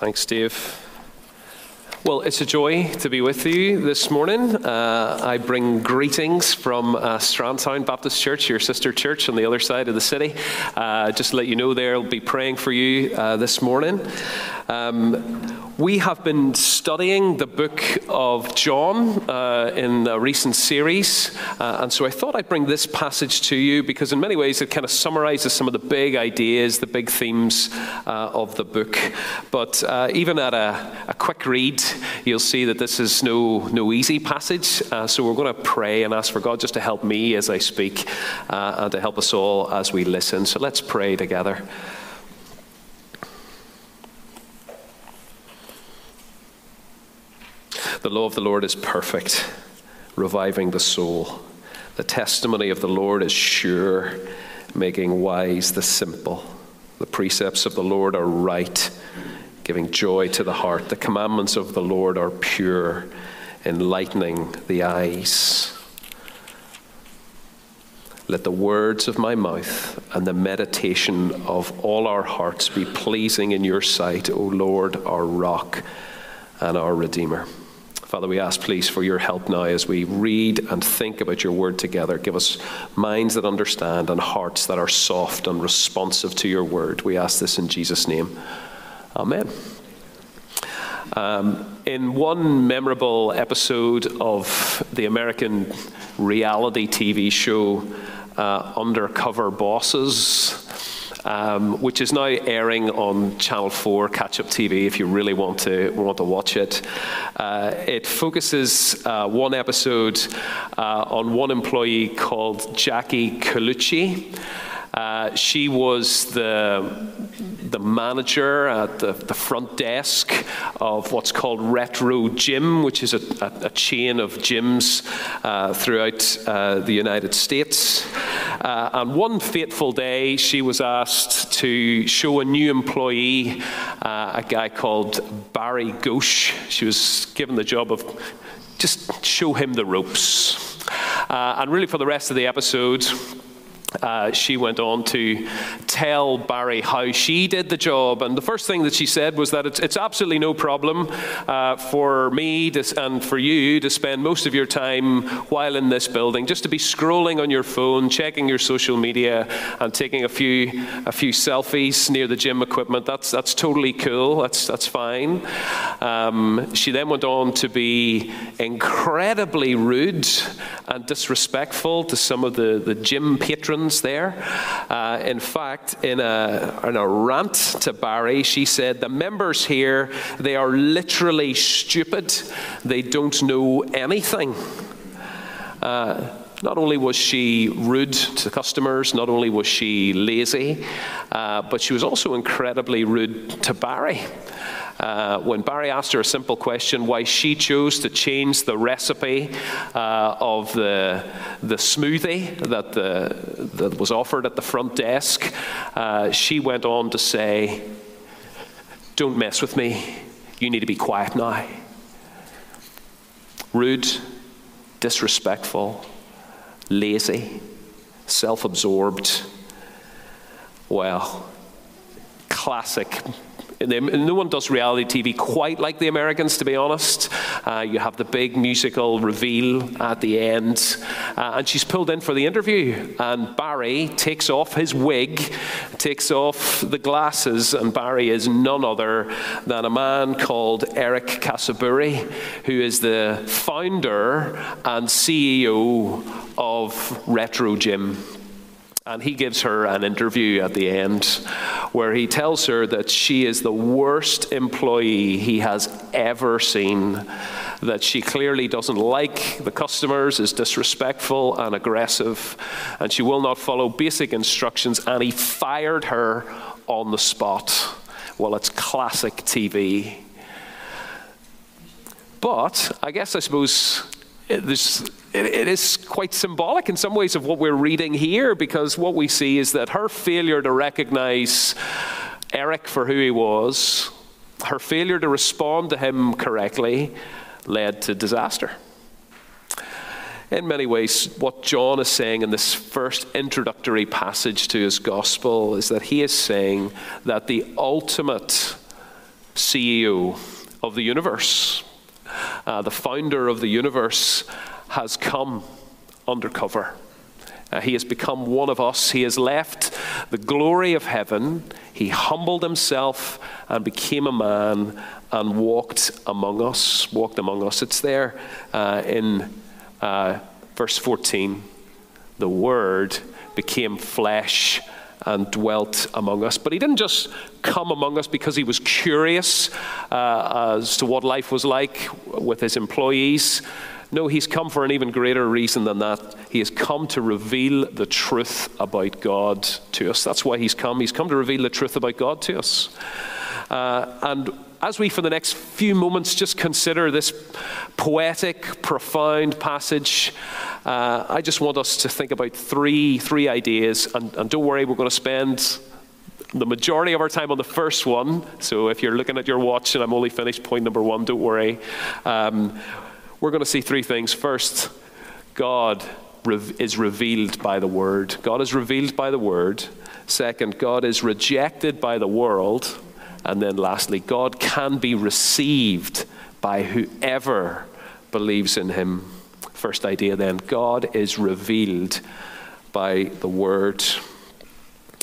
Thanks, Dave. Well, it's a joy to be with you this morning. Uh, I bring greetings from uh, Strandtown Baptist Church, your sister church on the other side of the city. Uh, just to let you know, they'll be praying for you uh, this morning. Um, we have been studying the book of John uh, in a recent series, uh, and so I thought I'd bring this passage to you because, in many ways, it kind of summarizes some of the big ideas, the big themes uh, of the book. But uh, even at a, a, quick read, you'll see that this is no, no easy passage. Uh, so we're going to pray and ask for God just to help me as I speak uh, and to help us all as we listen. So let's pray together. The law of the Lord is perfect, reviving the soul. The testimony of the Lord is sure, making wise the simple. The precepts of the Lord are right, giving joy to the heart. The commandments of the Lord are pure, enlightening the eyes. Let the words of my mouth and the meditation of all our hearts be pleasing in your sight, O Lord, our rock and our Redeemer. Father, we ask, please, for your help now as we read and think about your word together. Give us minds that understand and hearts that are soft and responsive to your word. We ask this in Jesus' name. Amen. Um, in one memorable episode of the American reality TV show uh, Undercover Bosses, um, which is now airing on Channel 4 Catch Up TV if you really want to, want to watch it. Uh, it focuses uh, one episode uh, on one employee called Jackie Colucci. Uh, she was the, the manager at the, the, front desk of what's called Retro Gym, which is a, a, a chain of gyms uh, throughout uh, the United States. Uh, and one fateful day, she was asked to show a new employee, uh, a guy called Barry Ghosh. She was given the job of just show him the ropes. Uh, and really, for the rest of the episode, uh, she went on to tell Barry how she did the job. And the first thing that she said was that it's, it's absolutely no problem uh, for me to, and for you to spend most of your time while in this building just to be scrolling on your phone, checking your social media, and taking a few, a few selfies near the gym equipment. That's, that's totally cool. That's, that's fine. Um, she then went on to be incredibly rude and disrespectful to some of the, the gym patrons there. Uh, in fact, in a, in a rant to Barry, she said, The members here, they are literally stupid. They don't know anything. Uh, not only was she rude to customers, not only was she lazy, uh, but she was also incredibly rude to Barry. Uh, when Barry asked her a simple question, why she chose to change the recipe uh, of the, the smoothie that, the, that was offered at the front desk, uh, she went on to say, Don't mess with me. You need to be quiet now. Rude, disrespectful, lazy, self absorbed. Well, classic no one does reality TV quite like the Americans, to be honest. Uh, you have the big musical reveal at the end, uh, and she's pulled in for the interview. And Barry takes off his wig, takes off the glasses, and Barry is none other than a man called Eric Casaburi, who is the founder and CEO of Retro Gym. And he gives her an interview at the end where he tells her that she is the worst employee he has ever seen, that she clearly doesn't like the customers, is disrespectful and aggressive, and she will not follow basic instructions, and he fired her on the spot. Well, it's classic TV. But I guess I suppose it is quite symbolic in some ways of what we're reading here because what we see is that her failure to recognize Eric for who he was, her failure to respond to him correctly, led to disaster. In many ways, what John is saying in this first introductory passage to his gospel is that he is saying that the ultimate CEO of the universe. Uh, the founder of the universe has come undercover. Uh, he has become one of us. He has left the glory of heaven. He humbled himself and became a man and walked among us. Walked among us. It's there uh, in uh, verse 14. The Word became flesh and dwelt among us. But he didn't just come among us because he was curious uh, as to what life was like with his employees. No, he's come for an even greater reason than that. He has come to reveal the truth about God to us. That's why he's come. He's come to reveal the truth about God to us. Uh, and as we, for the next few moments, just consider this poetic, profound passage, uh, I just want us to think about three, three ideas. And, and don't worry, we're going to spend the majority of our time on the first one. So if you're looking at your watch and I'm only finished point number one, don't worry. Um, we're going to see three things. First, God is revealed by the Word. God is revealed by the Word. Second, God is rejected by the world. And then lastly, God can be received by whoever believes in Him. First idea then God is revealed by the Word.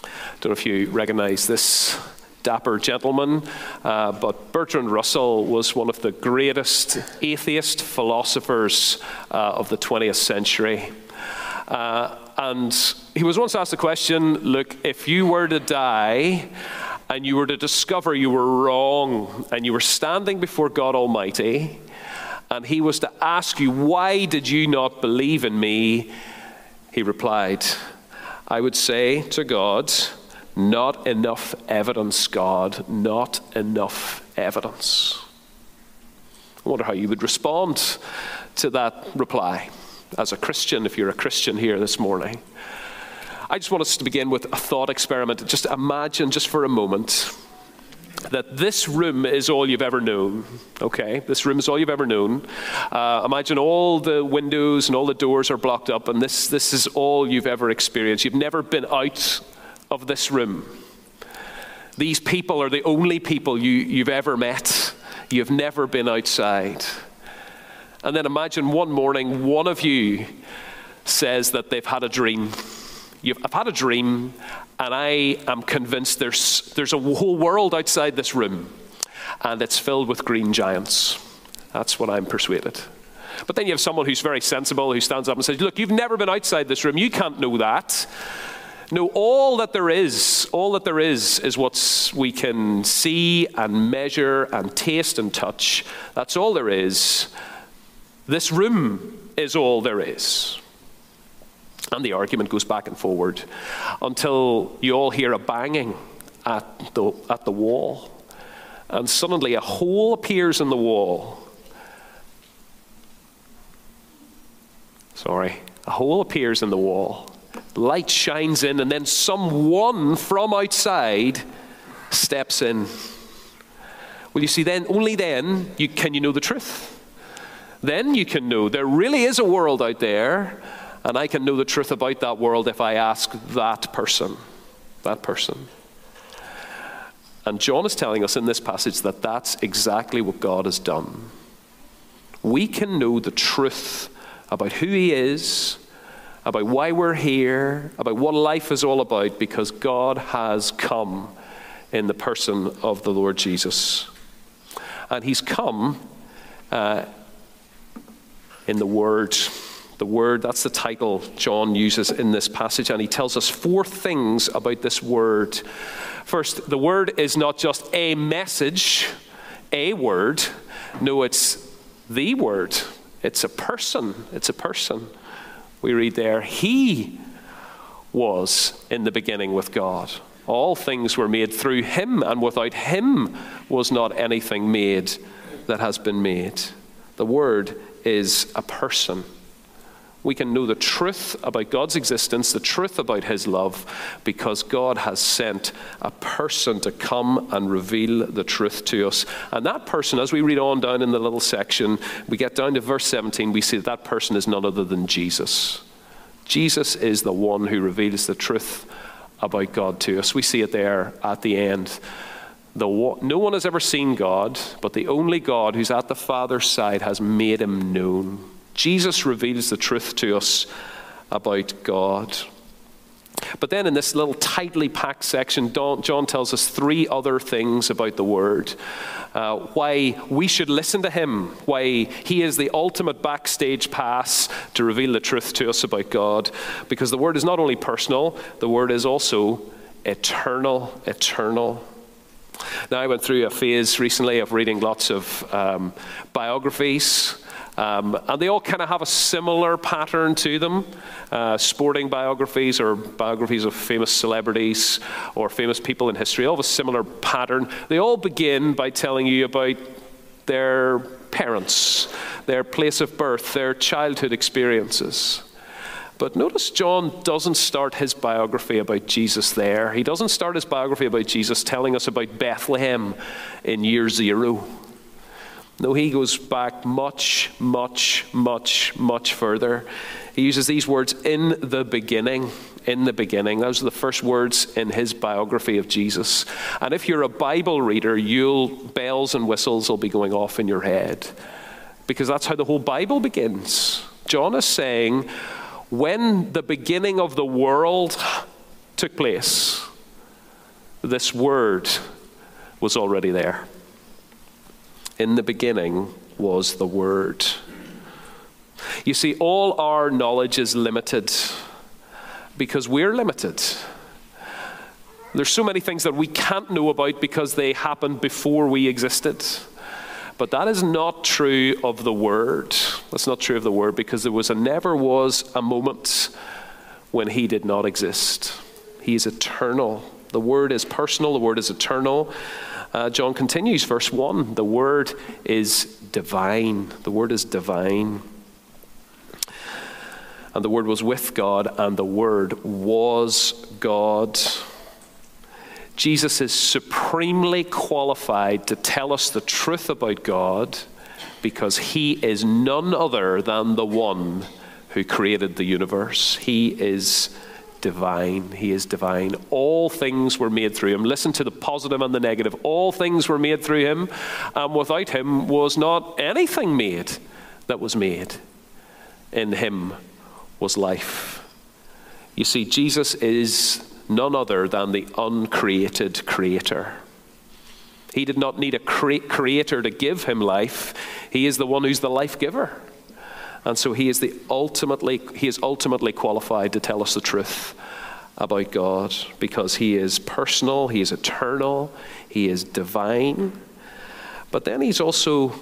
I Don't know if you recognize this dapper gentleman, uh, but Bertrand Russell was one of the greatest atheist philosophers uh, of the 20th century. Uh, and he was once asked the question look, if you were to die and you were to discover you were wrong and you were standing before God Almighty, and he was to ask you, Why did you not believe in me? He replied, I would say to God, not enough evidence, God, not enough evidence. I wonder how you would respond to that reply as a Christian, if you're a Christian here this morning. I just want us to begin with a thought experiment. Just imagine, just for a moment, that this room is all you've ever known. Okay, this room is all you've ever known. Uh, imagine all the windows and all the doors are blocked up, and this, this is all you've ever experienced. You've never been out of this room. These people are the only people you, you've ever met. You've never been outside. And then imagine one morning, one of you says that they've had a dream. I've had a dream, and I am convinced there's, there's a whole world outside this room, and it's filled with green giants. That's what I'm persuaded. But then you have someone who's very sensible who stands up and says, Look, you've never been outside this room. You can't know that. No, all that there is, all that there is, is what we can see and measure and taste and touch. That's all there is. This room is all there is. And the argument goes back and forward until you all hear a banging at the, at the wall. And suddenly a hole appears in the wall. Sorry, a hole appears in the wall light shines in, and then someone from outside steps in. Well, you see, then only then you, can you know the truth. Then you can know there really is a world out there, and I can know the truth about that world if I ask that person. That person. And John is telling us in this passage that that's exactly what God has done. We can know the truth about who He is about why we're here, about what life is all about, because God has come in the person of the Lord Jesus. And He's come uh, in the Word. The Word, that's the title John uses in this passage, and he tells us four things about this Word. First, the Word is not just a message, a word. No, it's the Word. It's a person. It's a person we read there, He was in the beginning with God. All things were made through Him, and without Him was not anything made that has been made. The Word is a person. We can know the truth about God's existence, the truth about His love, because God has sent a person to come and reveal the truth to us. And that person, as we read on down in the little section, we get down to verse 17, we see that that person is none other than Jesus. Jesus is the one who reveals the truth about God to us. We see it there at the end. the, no one has ever seen God, but the only God who's at the Father's side has made him known. Jesus reveals the truth to us about God. But then in this little tightly packed section, John tells us three other things about the Word. Uh, why we should listen to Him, why He is the ultimate backstage pass to reveal the truth to us about God. Because the Word is not only personal, the Word is also eternal, eternal. Now, I went through a phase recently of reading lots of um, biographies. Um, and they all kind of have a similar pattern to them uh, sporting biographies or biographies of famous celebrities or famous people in history, all have a similar pattern. They all begin by telling you about their parents, their place of birth, their childhood experiences. But notice John doesn't start his biography about Jesus there. He doesn't start his biography about Jesus telling us about Bethlehem in year zero. No, he goes back much, much, much, much further. He uses these words in the beginning. In the beginning. Those are the first words in his biography of Jesus. And if you're a Bible reader, you'll bells and whistles will be going off in your head. Because that's how the whole Bible begins. John is saying, when the beginning of the world took place, this word was already there. In the beginning was the Word. You see, all our knowledge is limited because we're limited. There's so many things that we can't know about because they happened before we existed. But that is not true of the Word. That's not true of the Word because there was a never was a moment when He did not exist. He is eternal. The Word is personal, the Word is eternal. Uh, John continues, verse 1 the Word is divine. The Word is divine. And the Word was with God, and the Word was God. Jesus is supremely qualified to tell us the truth about God because he is none other than the one who created the universe. He is divine. He is divine. All things were made through him. Listen to the positive and the negative. All things were made through him, and without him was not anything made that was made. In him was life. You see, Jesus is none other than the uncreated creator. He did not need a cre- creator to give him life. He is the one who's the life giver. And so he is the ultimately he is ultimately qualified to tell us the truth about God because he is personal, he is eternal, he is divine. But then he's also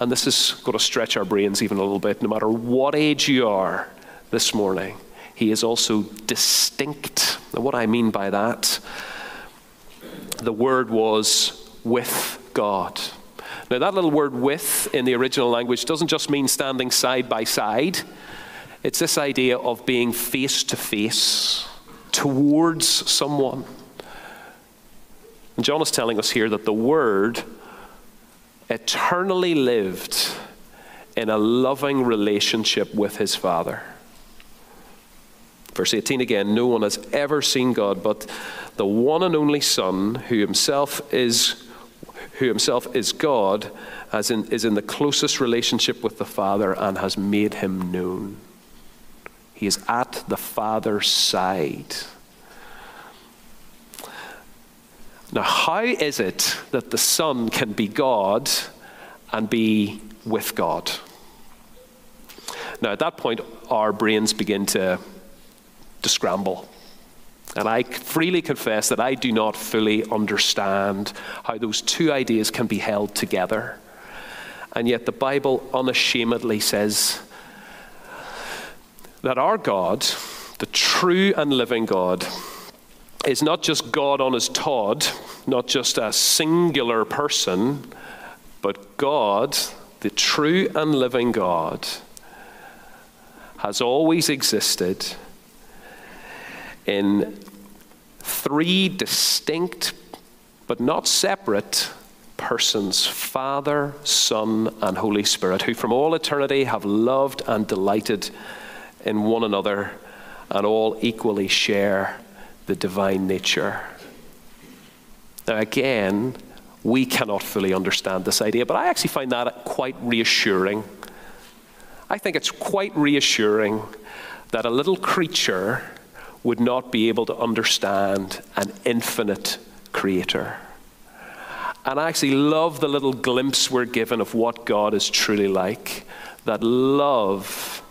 and this is going to stretch our brains even a little bit no matter what age you are this morning he is also distinct. Now, what I mean by that, the word was with God. Now, that little word with in the original language doesn't just mean standing side by side, it's this idea of being face to face towards someone. And John is telling us here that the Word eternally lived in a loving relationship with his Father. Verse 18 again No one has ever seen God, but the one and only Son, who himself is, who himself is God, as in, is in the closest relationship with the Father and has made him known. He is at the Father's side. Now, how is it that the Son can be God and be with God? Now, at that point, our brains begin to to scramble. And I freely confess that I do not fully understand how those two ideas can be held together. And yet the Bible unashamedly says that our God, the true and living God, is not just God on his Todd, not just a singular person, but God, the true and living God, has always existed in three distinct but not separate persons Father, Son, and Holy Spirit, who from all eternity have loved and delighted in one another and all equally share the divine nature. Now, again, we cannot fully understand this idea. But I actually find that quite reassuring. I think it's quite reassuring that a little creature would not be able to understand an infinite creator. And I actually love the little glimpse we're given of what God is truly like. That love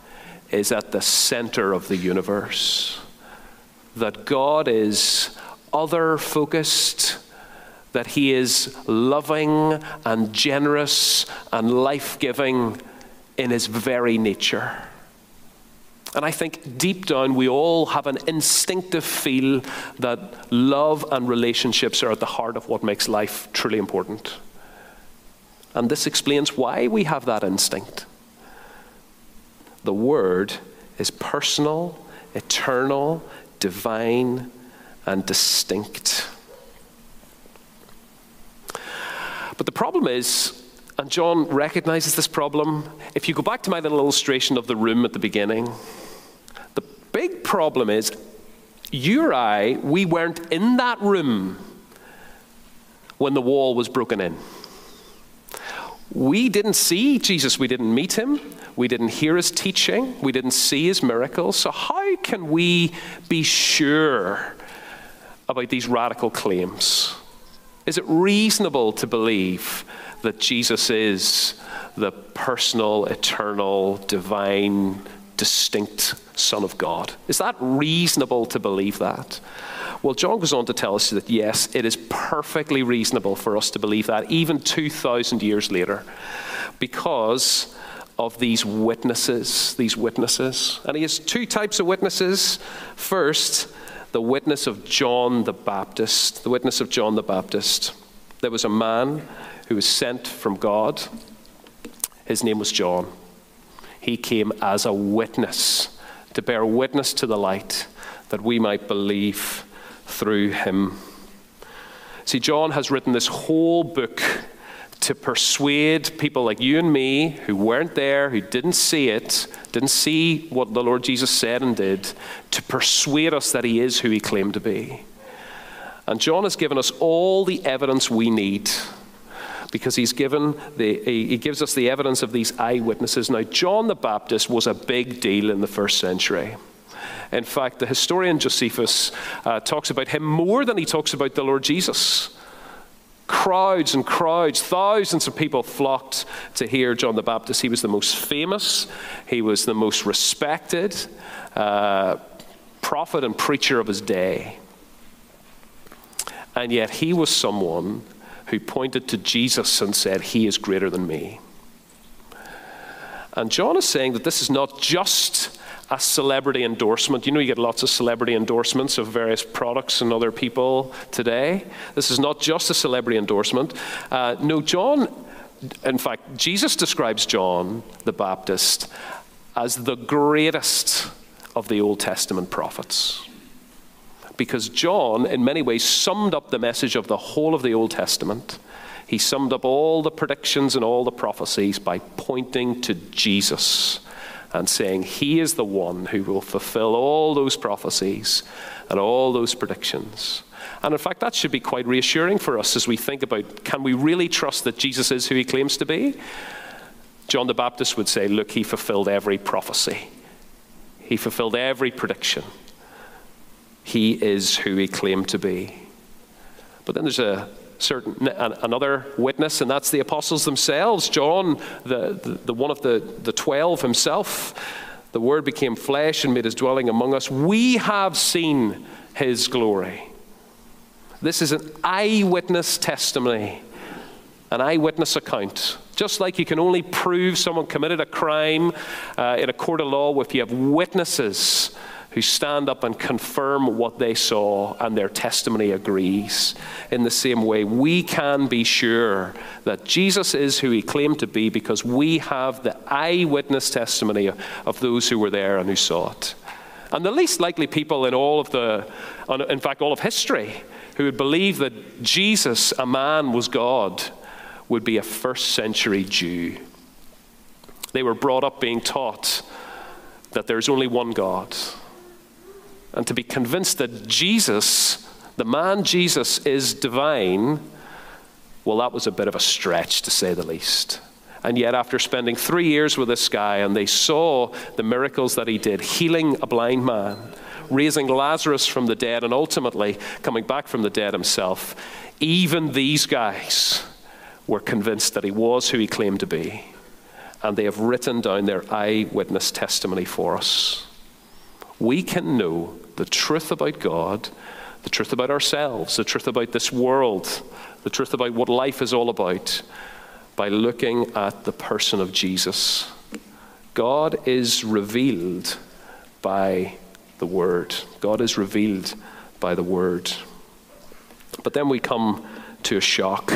is at the center of the universe. That God is other focused, that He is loving and generous and life giving in His very nature. And I think deep down we all have an instinctive feel that love and relationships are at the heart of what makes life truly important. And this explains why we have that instinct. The Word is personal, eternal, divine, and distinct. But the problem is, and John recognizes this problem, if you go back to my little illustration of the room at the beginning, the big problem is you or I, we weren't in that room when the wall was broken in. We didn't see Jesus, we didn't meet him, we didn't hear his teaching, we didn't see his miracles. So, how can we be sure about these radical claims? Is it reasonable to believe that Jesus is the personal, eternal, divine, distinct Son of God? Is that reasonable to believe that? Well, John goes on to tell us that yes, it is perfectly reasonable for us to believe that, even 2,000 years later, because of these witnesses, these witnesses. And he has two types of witnesses. First, the witness of John the Baptist, the witness of John the Baptist. There was a man who was sent from God. His name was John. He came as a witness to bear witness to the light that we might believe through him. See, John has written this whole book to persuade people like you and me who weren't there, who didn't see it, didn't see what the Lord Jesus said and did, to persuade us that he is who he claimed to be. And John has given us all the evidence we need because he's given the, he gives us the evidence of these eyewitnesses. Now, John the Baptist was a big deal in the first century. In fact, the historian Josephus uh, talks about him more than he talks about the Lord Jesus. Crowds and crowds, thousands of people flocked to hear John the Baptist. He was the most famous, he was the most respected uh, prophet and preacher of his day. And yet, he was someone who pointed to Jesus and said, He is greater than me. And John is saying that this is not just a celebrity endorsement. You know, you get lots of celebrity endorsements of various products and other people today. This is not just a celebrity endorsement. Uh, no, John, in fact, Jesus describes John the Baptist as the greatest of the Old Testament prophets. Because John, in many ways, summed up the message of the whole of the Old Testament. He summed up all the predictions and all the prophecies by pointing to Jesus and saying, He is the one who will fulfill all those prophecies and all those predictions. And in fact, that should be quite reassuring for us as we think about can we really trust that Jesus is who he claims to be? John the Baptist would say, Look, he fulfilled every prophecy, he fulfilled every prediction. He is who he claimed to be. But then there's a certain another witness, and that's the apostles themselves. John, the, the, the, one of the, the twelve himself, the Word became flesh and made his dwelling among us. We have seen his glory. This is an eyewitness testimony, an eyewitness account. Just like you can only prove someone committed a crime uh, in a court of law if you have witnesses who stand up and confirm what they saw and their testimony agrees. In the same way, we can be sure that Jesus is who he claimed to be because we have the eyewitness testimony of those who were there and who saw it. And the least likely people in all of the, in fact, all of history, who would believe that Jesus, a man, was God, would be a first century Jew. They were brought up being taught that there's only one God and to be convinced that Jesus, the man Jesus, is divine, Well, that was a bit of a stretch, to say the least. And yet, after spending three years with this guy, and they saw the miracles that he did, healing a blind man, raising Lazarus from the dead, and ultimately coming back from the dead himself, even these guys were convinced that he was who he claimed to be. And they have written down their eyewitness testimony for us. We can know the truth about God, the truth about ourselves, the truth about this world, the truth about what life is all about by looking at the person of Jesus. God is revealed by the Word. God is revealed by the Word. But then we come to a shock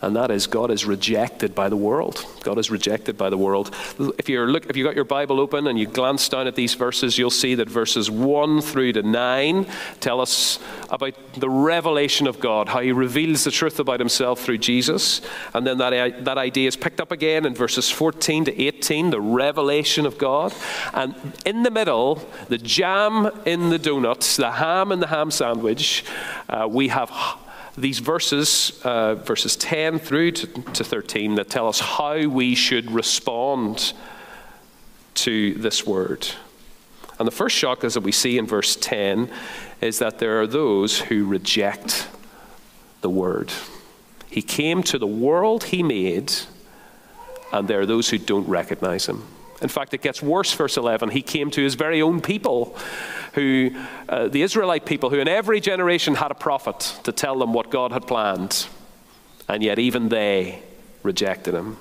and that is God is rejected by the world. God is rejected by the world. If you're look, if you got your Bible open and you glance down at these verses, you'll see that verses one through to nine tell us about the revelation of God, how He reveals the truth about Himself through Jesus, and then that that idea is picked up again in verses 14 to 18, the revelation of God, and in the middle, the jam in the donuts, the ham in the ham sandwich, uh, we have these verses, uh, verses 10 through to, to 13, that tell us how we should respond to this word. And the first shock, as we see in verse 10, is that there are those who reject the word. He came to the world he made, and there are those who don't recognize him. In fact, it gets worse, verse 11. He came to his very own people, who, uh, the Israelite people, who in every generation had a prophet to tell them what God had planned, and yet even they rejected him.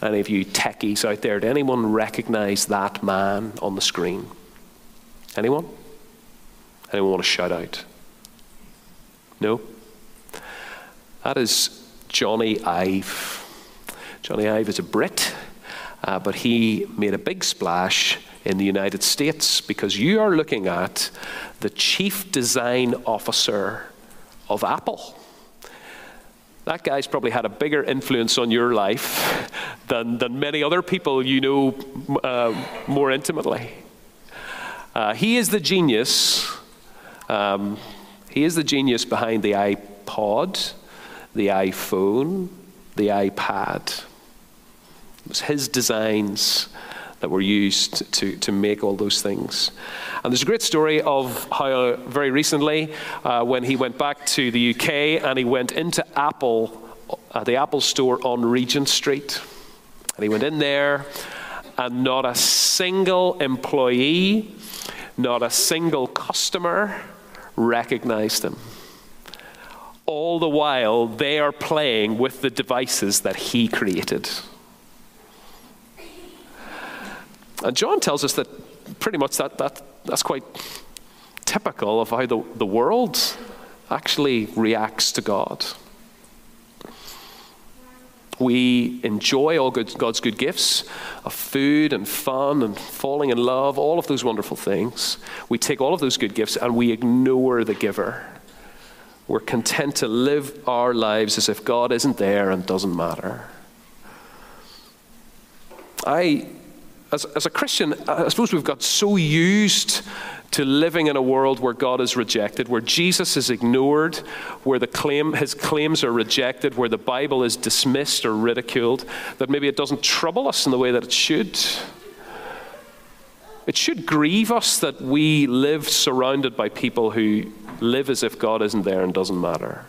Any of you techies out there, did anyone recognize that man on the screen? Anyone? Anyone want to shout out? No? That is Jony Ive. Jony Ive is a Brit, uh, but he made a big splash in the United States because you are looking at the chief design officer of Apple. That guy's probably had a bigger influence on your life than, than many other people you know uh, more intimately. Uh, he is the genius. Um, he is the genius behind the iPod, the iPhone, the iPad. It was his designs that were used to, to make all those things. And there's a great story of how, very recently, uh, when he went back to the UK and he went into Apple, uh, the Apple store on Regent Street. And he went in there, and not a single employee, not a single customer recognized him. All the while, they are playing with the devices that he created. And John tells us that pretty much that, that, that's quite typical of how the, the world actually reacts to God. We enjoy all good, God's good gifts of food and fun and falling in love, all of those wonderful things. We take all of those good gifts and we ignore the giver. We're content to live our lives as if God isn't there and doesn't matter. I as, as a Christian, I suppose we've got so used to living in a world where God is rejected, where Jesus is ignored, where the claim, his claims are rejected, where the Bible is dismissed or ridiculed, that maybe it doesn't trouble us in the way that it should. It should grieve us that we live surrounded by people who live as if God isn't there and doesn't matter.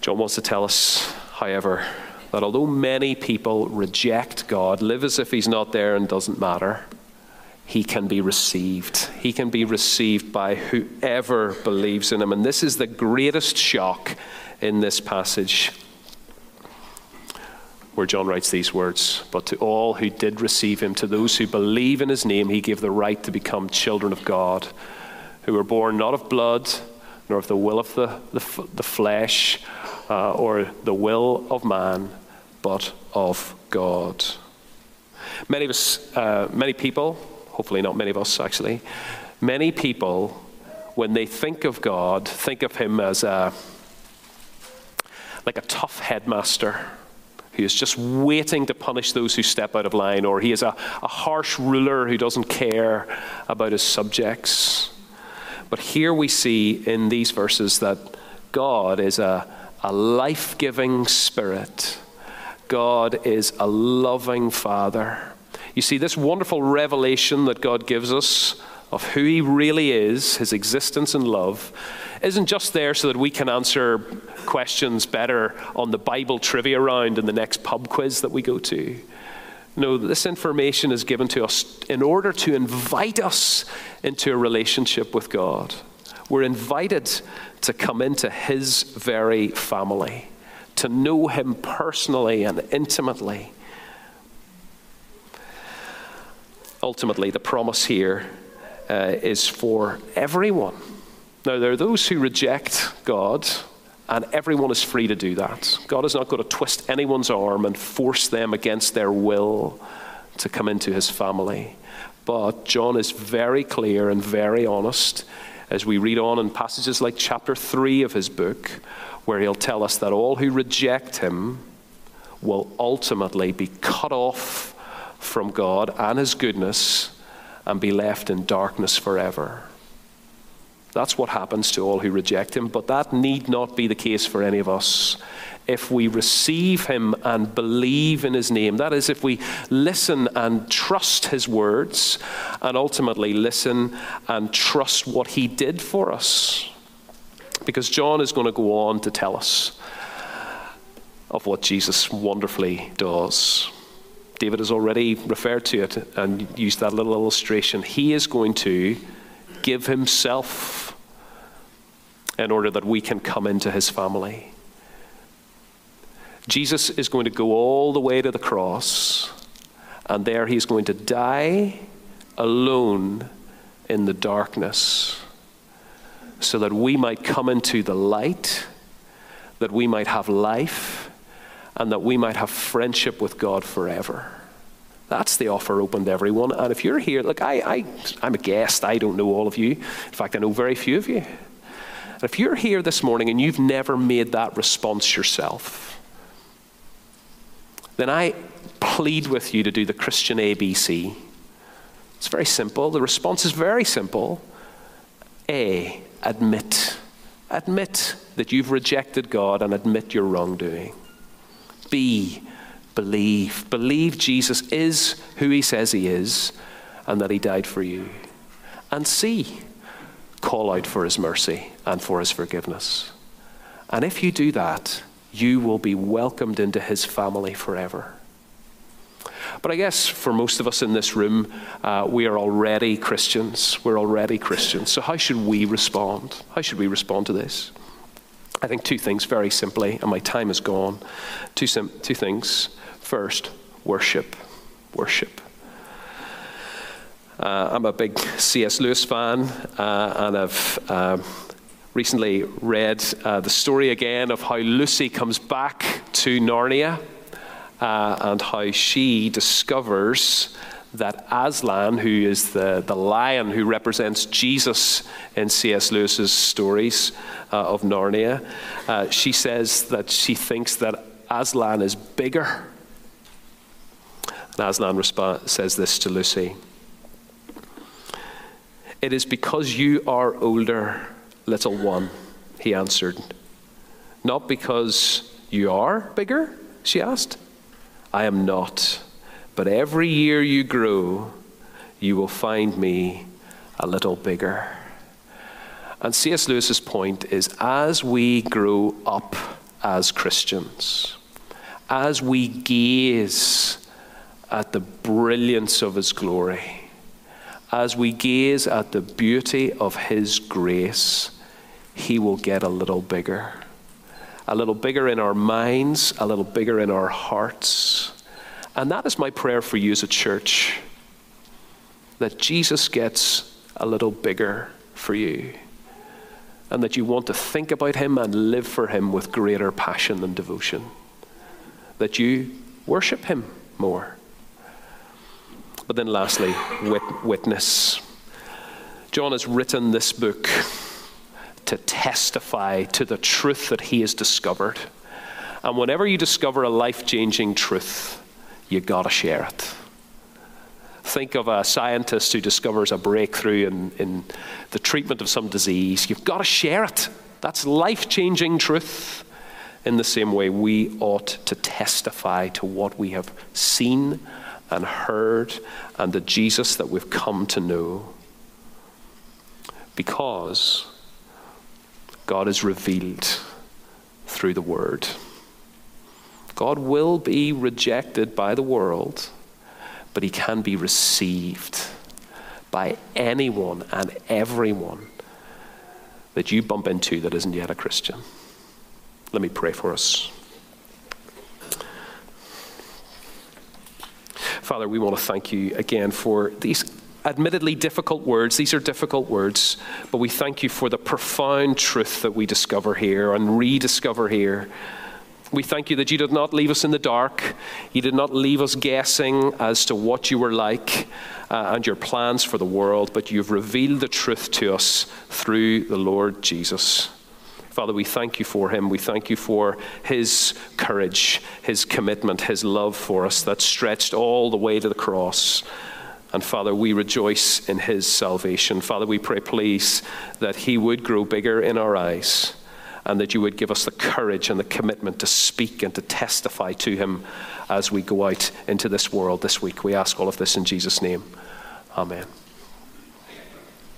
John wants to tell us, however, that although many people reject God, live as if He's not there and doesn't matter, He can be received. He can be received by whoever believes in Him. And this is the greatest shock in this passage where John writes these words But to all who did receive him, to those who believe in his name, he gave the right to become children of God, who were born not of blood, nor of the will of the, the, the flesh, uh, or the will of man, but of God. Many of us, uh, many people, hopefully not many of us actually, many people, when they think of God, think of Him as a, like a tough headmaster who is just waiting to punish those who step out of line, or he is a, a harsh ruler who doesn't care about his subjects. But here we see in these verses that God is a, a life giving spirit, God is a loving Father. You see, this wonderful revelation that God gives us of who He really is, His existence and love, isn't just there so that we can answer questions better on the Bible trivia round in the next pub quiz that we go to. No, this information is given to us in order to invite us into a relationship with God. We're invited to come into His very family, to know Him personally and intimately. Ultimately, the promise here uh, is for everyone. Now, there are those who reject God, and everyone is free to do that. God is not going to twist anyone's arm and force them against their will to come into his family. But John is very clear and very honest as we read on in passages like chapter 3 of his book, where he'll tell us that all who reject him will ultimately be cut off from God and his goodness and be left in darkness forever. That's what happens to all who reject him, but that need not be the case for any of us. If we receive him and believe in his name, that is, if we listen and trust his words, and ultimately listen and trust what he did for us. Because John is going to go on to tell us of what Jesus wonderfully does. David has already referred to it and used that little illustration. He is going to give himself in order that we can come into his family. Jesus is going to go all the way to the cross, and there he's going to die alone in the darkness so that we might come into the light, that we might have life, and that we might have friendship with God forever. That's the offer open to everyone. And if you're here, look, I, I, I'm a guest. I don't know all of you. In fact, I know very few of you. And if you're here this morning and you've never made that response yourself, then I plead with you to do the Christian ABC. It's very simple. The response is very simple. A, admit. Admit that you've rejected God and admit your wrongdoing. B, believe. Believe Jesus is who he says he is and that he died for you. And C, call out for his mercy and for his forgiveness. And if you do that, you will be welcomed into his family forever. But I guess for most of us in this room, uh, we are already Christians. We're already Christians. So, how should we respond? How should we respond to this? I think two things very simply, and my time is gone. Two, two things. First, worship. Worship. Uh, I'm a big C.S. Lewis fan, uh, and I've uh, recently read uh, the story again of how Lucy comes back to Narnia uh, and how she discovers that Aslan, who is the, the lion who represents Jesus in C.S. Lewis's stories uh, of Narnia, uh, she says that she thinks that Aslan is bigger. And Aslan resp- says this to Lucy It is because you are older, little one, he answered. Not because you are bigger, she asked. I am not. But every year you grow, you will find me a little bigger. And C.S. Lewis's point is as we grow up as Christians, as we gaze at the brilliance of His glory, as we gaze at the beauty of His grace, He will get a little bigger. A little bigger in our minds, a little bigger in our hearts and that is my prayer for you as a church that Jesus gets a little bigger for you. And that you want to think about him and live for him with greater passion and devotion. That you worship him more. But then, lastly, wit- witness. John has written this book to testify to the truth that he has discovered And whenever you discover a life changing truth, you got to share it. Think of a scientist who discovers a breakthrough in, in the treatment of some disease. You've got to share it. That's life changing truth. In the same way, we ought to testify to what we have seen and heard and the Jesus that we've come to know. Because God is revealed through the Word. God will be rejected by the world, but He can be received by anyone and everyone that you bump into that isn't yet a Christian. Let me pray for us. Father, we want to thank you again for these admittedly difficult words. These are difficult words, but we thank you for the profound truth that we discover here and rediscover here. We thank you that you did not leave us in the dark. You did not leave us guessing as to what you were like uh, and your plans for the world, but you've revealed the truth to us through the Lord Jesus. Father, we thank you for him. We thank you for his courage, his commitment, his love for us that stretched all the way to the cross. And Father, we rejoice in his salvation. Father, we pray, please, that he would grow bigger in our eyes and that you would give us the courage and the commitment to speak and to testify to him as we go out into this world this week. We ask all of this in Jesus' name. Amen.